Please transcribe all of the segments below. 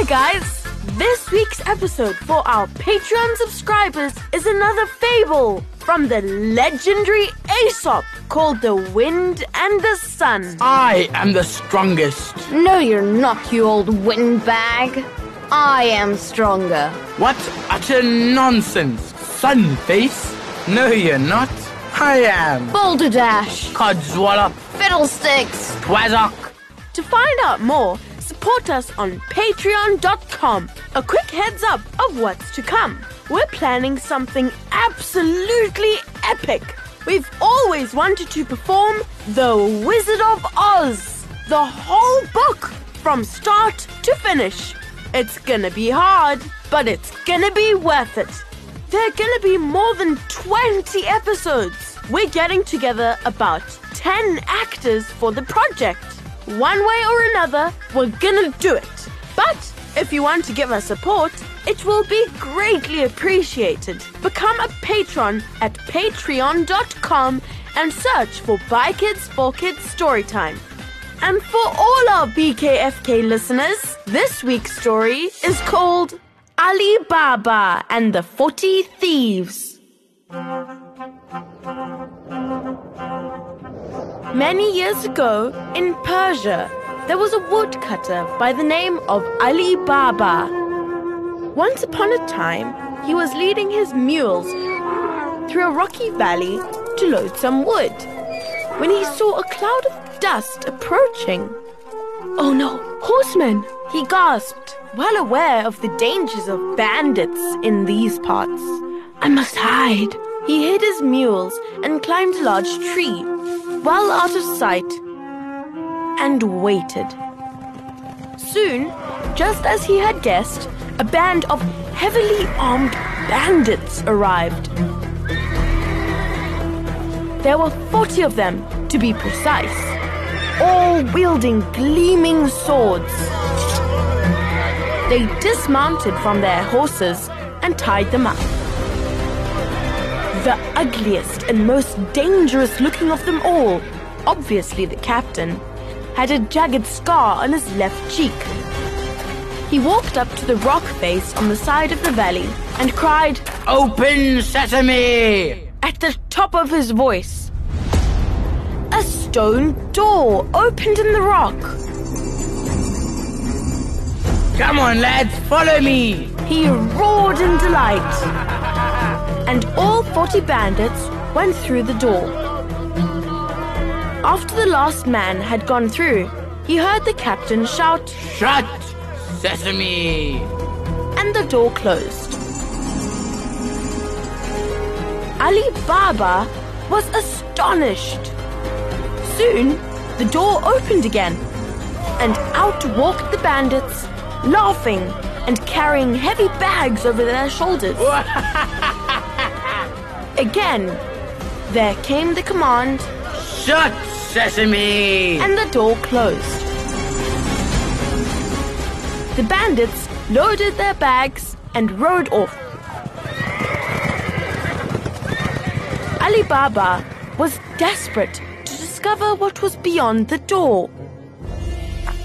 Hi guys! This week's episode for our Patreon subscribers is another fable from the legendary Aesop called The Wind and the Sun. I am the strongest. No, you're not, you old windbag. I am stronger. What utter nonsense. Sunface? No, you're not. I am. Boulder Dash. Codswallop. Fiddlesticks. Twazok. To find out more, support us on patreon.com. A quick heads up of what's to come. We're planning something absolutely epic. We've always wanted to perform The Wizard of Oz, the whole book from start to finish. It's gonna be hard, but it's gonna be worth it. There are gonna be more than 20 episodes. We're getting together about 10 actors for the project. One way or another, we're gonna do it. But if you want to give us support, it will be greatly appreciated. Become a patron at patreon.com and search for By Kids for Kids Storytime. And for all our BKFK listeners, this week's story is called Ali Baba and the 40 Thieves. Many years ago, in Persia, there was a woodcutter by the name of Ali Baba. Once upon a time, he was leading his mules through a rocky valley to load some wood when he saw a cloud of dust approaching. Oh no, horsemen! He gasped, well aware of the dangers of bandits in these parts. I must hide. He hid his mules and climbed a large tree, well out of sight, and waited. Soon, just as he had guessed, a band of heavily armed bandits arrived. There were 40 of them, to be precise, all wielding gleaming swords. They dismounted from their horses and tied them up. The ugliest and most dangerous looking of them all, obviously the captain, had a jagged scar on his left cheek. He walked up to the rock face on the side of the valley and cried Open sesame! at the top of his voice. A stone door opened in the rock. Come on, lads, follow me. He roared in delight. And all 40 bandits went through the door. After the last man had gone through, he heard the captain shout, Shut sesame! and the door closed. Ali Baba was astonished. Soon, the door opened again, and out walked the bandits, laughing and carrying heavy bags over their shoulders. Again, there came the command, Shut sesame! and the door closed. The bandits loaded their bags and rode off. Ali Baba was desperate to discover what was beyond the door.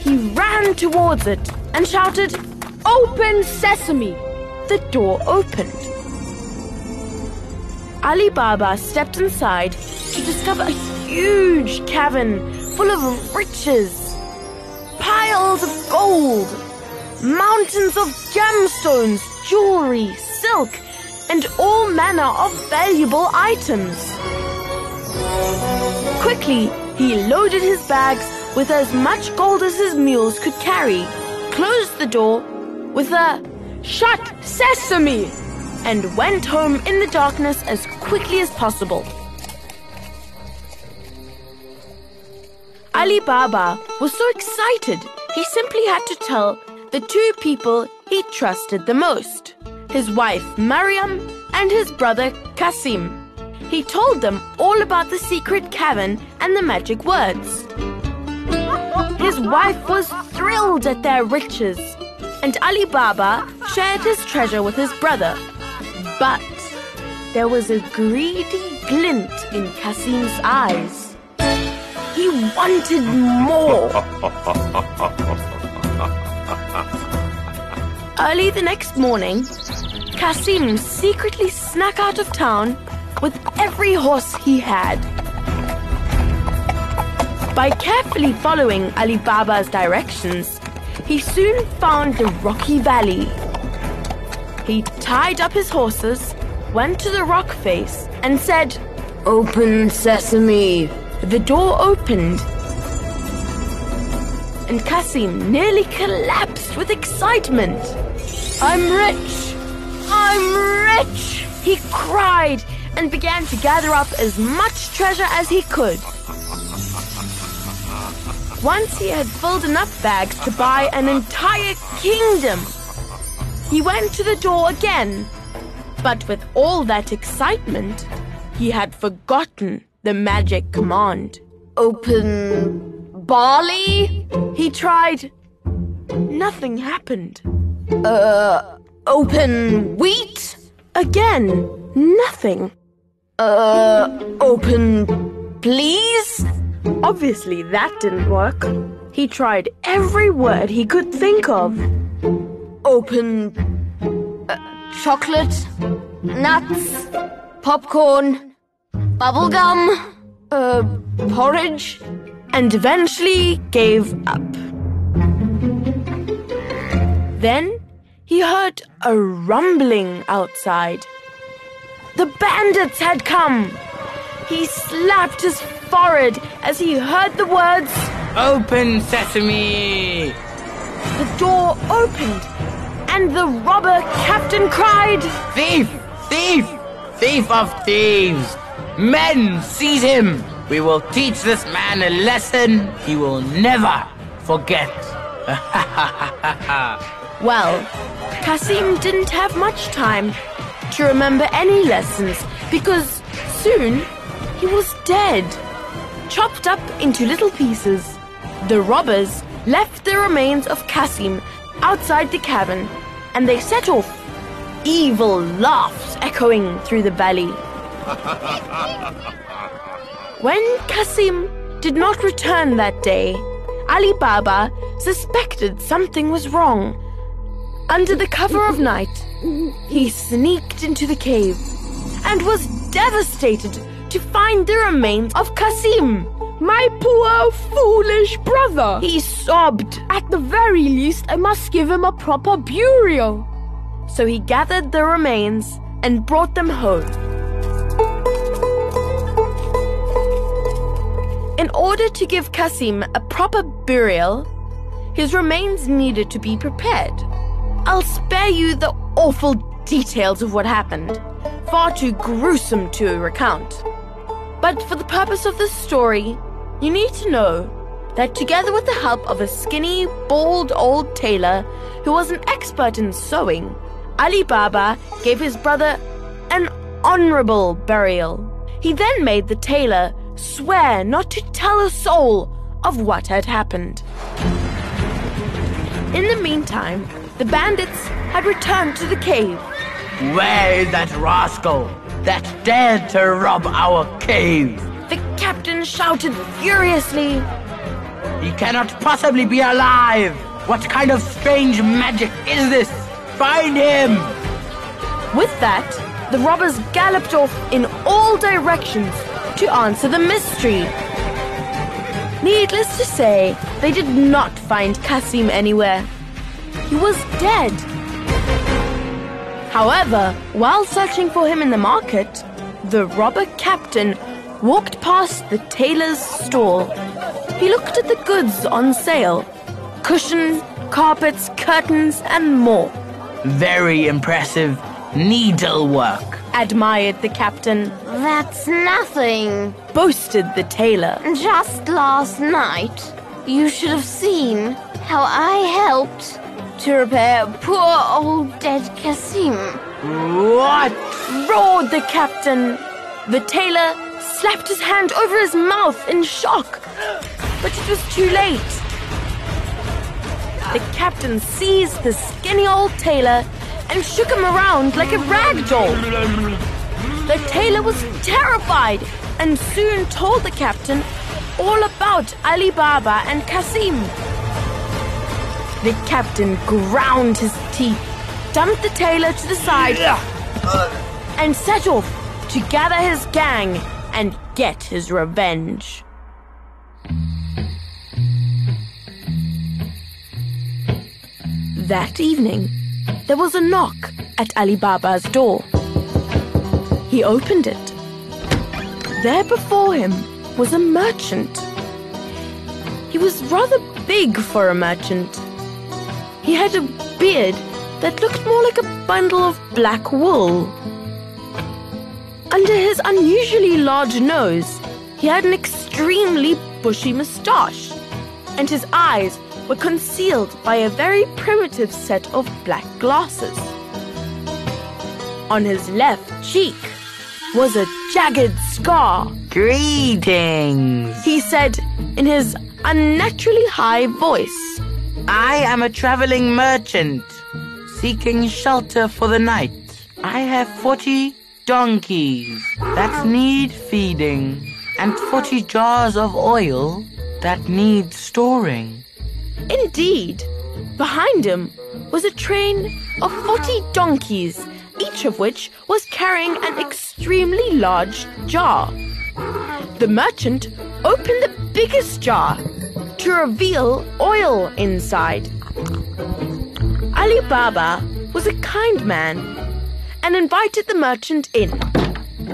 He ran towards it and shouted, Open sesame! The door opened. Ali Baba stepped inside to discover a huge cavern full of riches, piles of gold, mountains of gemstones, jewelry, silk, and all manner of valuable items. Quickly, he loaded his bags with as much gold as his mules could carry, closed the door with a shut sesame, and went home in the darkness as quickly as possible. Ali Baba was so excited He simply had to tell the two people he trusted the most his wife Mariam and his brother Kasim. He told them all about the secret cavern and the magic words. His wife was thrilled at their riches, and Ali Baba shared his treasure with his brother. But there was a greedy glint in Kasim's eyes. He wanted more. Early the next morning, Kasim secretly snuck out of town with every horse he had. By carefully following Ali Baba's directions, he soon found the rocky valley. He tied up his horses, went to the rock face, and said, Open sesame. The door opened, and Kasim nearly collapsed with excitement. I'm rich! I'm rich! He cried and began to gather up as much treasure as he could. Once he had filled enough bags to buy an entire kingdom, he went to the door again. But with all that excitement, he had forgotten the magic command. Open barley? He tried. Nothing happened. Uh, open wheat? Again, nothing. Uh, open please? Obviously, that didn't work. He tried every word he could think of. Open uh, chocolate, nuts, popcorn, bubblegum, uh, porridge, and eventually gave up. Then he heard a rumbling outside. The bandits had come. He slapped his forehead as he heard the words. Open sesame! The door opened, and the robber captain cried, Thief! Thief! Thief of thieves! Men, seize him! We will teach this man a lesson he will never forget. Well, Kasim didn't have much time to remember any lessons because soon he was dead, chopped up into little pieces. The robbers left the remains of Kasim outside the cavern and they set off, evil laughs echoing through the valley. when Kasim did not return that day, Ali Baba suspected something was wrong. Under the cover of night, he sneaked into the cave and was devastated to find the remains of Kasim. My poor, foolish brother! He sobbed. At the very least, I must give him a proper burial. So he gathered the remains and brought them home. In order to give Kasim a proper burial, his remains needed to be prepared. I'll spare you the awful details of what happened, far too gruesome to recount. But for the purpose of this story, you need to know that together with the help of a skinny, bald old tailor who was an expert in sewing, Ali Baba gave his brother an honorable burial. He then made the tailor swear not to tell a soul of what had happened. In the meantime, the bandits had returned to the cave. Where is that rascal that dared to rob our cave? The captain shouted furiously. He cannot possibly be alive! What kind of strange magic is this? Find him! With that, the robbers galloped off in all directions to answer the mystery. Needless to say, they did not find Kasim anywhere. He was dead. However, while searching for him in the market, the robber captain walked past the tailor's stall. He looked at the goods on sale cushions, carpets, curtains, and more. Very impressive needlework. Admired the captain, That's nothing. boasted the tailor. Just last night, you should have seen how I helped to repair poor old dead Kasim. What? roared the captain. The tailor slapped his hand over his mouth in shock, but it was too late. The captain seized the skinny old tailor and shook him around like a rag doll. The tailor was terrified and soon told the captain all about Ali Baba and Kasim. The captain ground his teeth, dumped the tailor to the side, and set off to gather his gang and get his revenge. That evening, there was a knock at Ali Baba's door. He opened it. There before him was a merchant. He was rather big for a merchant. He had a beard that looked more like a bundle of black wool. Under his unusually large nose, he had an extremely bushy moustache, and his eyes were concealed by a very primitive set of black glasses. On his left cheek was a jagged scar. Greetings. He said in his unnaturally high voice. I am a traveling merchant seeking shelter for the night. I have 40 donkeys that need feeding and 40 jars of oil that need storing. Indeed, behind him was a train of 40 donkeys, each of which was carrying an extremely large jar. The merchant opened the biggest jar to reveal oil inside. Ali Baba was a kind man and invited the merchant in.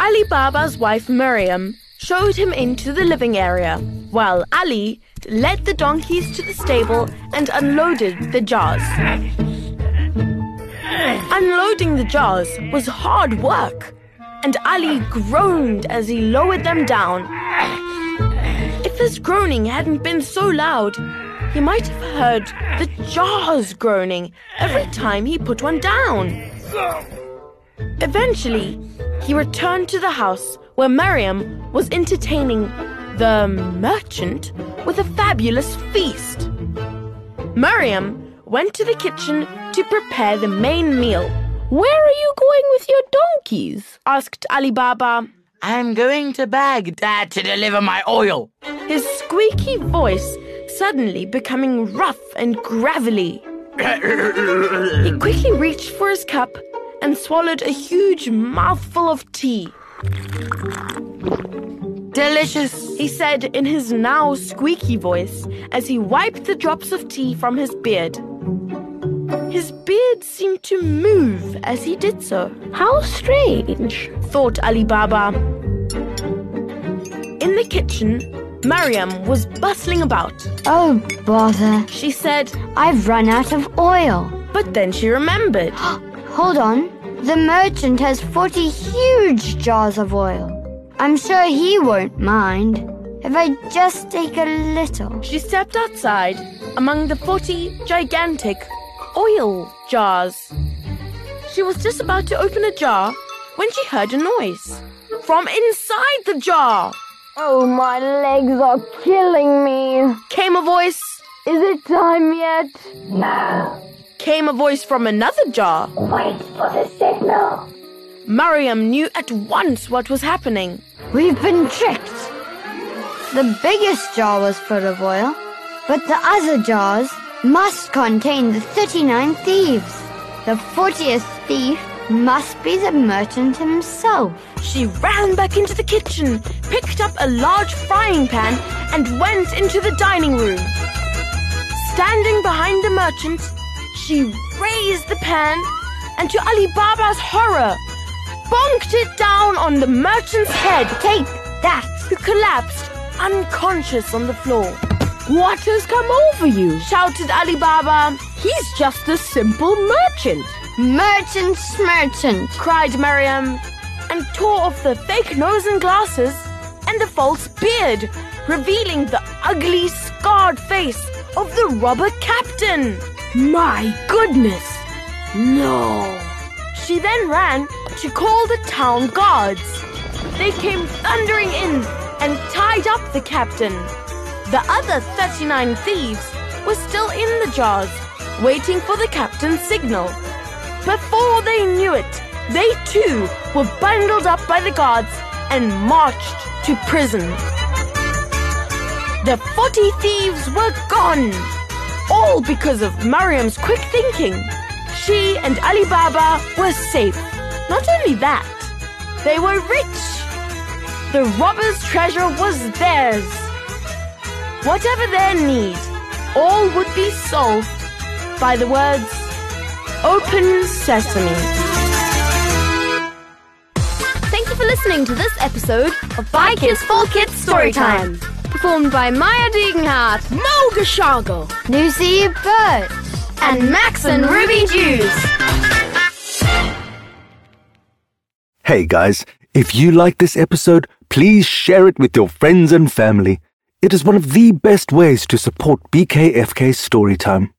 Ali Baba's wife Miriam showed him into the living area, while Ali led the donkeys to the stable and unloaded the jars. Unloading the jars was hard work, and Ali groaned as he lowered them down. If his groaning hadn't been so loud, he might have heard the jars groaning every time he put one down. Eventually, he returned to the house where Miriam was entertaining the merchant with a fabulous feast. Miriam went to the kitchen to prepare the main meal. Where are you going with your donkeys? asked Ali Baba. I'm going to Baghdad to deliver my oil. His squeaky voice suddenly becoming rough and gravelly. He quickly reached for his cup and swallowed a huge mouthful of tea. Delicious. He said in his now squeaky voice as he wiped the drops of tea from his beard. His beard seemed to move as he did so. How strange. thought Ali Baba. In the kitchen, Mariam was bustling about. Oh, bother. She said, I've run out of oil. but then she remembered. Hold on. The merchant has 40 huge jars of oil. I'm sure he won't mind if I just take a little. She stepped outside among the 40 gigantic oil jars. She was just about to open a jar when she heard a noise from inside the jar. Oh, my legs are killing me. Came a voice, Is it time yet? Came a voice from another jar. Wait for the signal. Mariam knew at once what was happening. We've been tricked. The biggest jar was full of oil, but the other jars must contain the 39 thieves. The 40th thief must be the merchant himself. She ran back into the kitchen, picked up a large frying pan, and went into the dining room. Standing behind the merchant, she raised the pan and, to Ali Baba's horror, bonked it down on the merchant's head, Take that! who collapsed unconscious on the floor. What has come over you? Shouted Ali Baba. He's just a simple merchant. Merchant, merchant. cried Mariam, and tore off the fake nose and glasses and the false beard, revealing the ugly, scarred face of the robber captain. My goodness! No! She then ran to call the town guards. They came thundering in and tied up the captain. The other 39 thieves were still in the jars, waiting for the captain's signal. Before they knew it, they too were bundled up by the guards and marched to prison. The 40 thieves were gone, all because of Mariam's quick thinking. She and Ali Baba were safe. Not only that, they were rich. The robbers' treasure was theirs. Whatever their need, all would be solved by the words, Open Sesame. Thank you for listening to this episode of By Kids for Kids Storytime. Performed by Maya Degenhardt, Mo Gashago! Lucy Bird. and Max and Ruby Jews. Hey guys, if you like this episode, please share it with your friends and family. It is one of the best ways to support BKFK Storytime.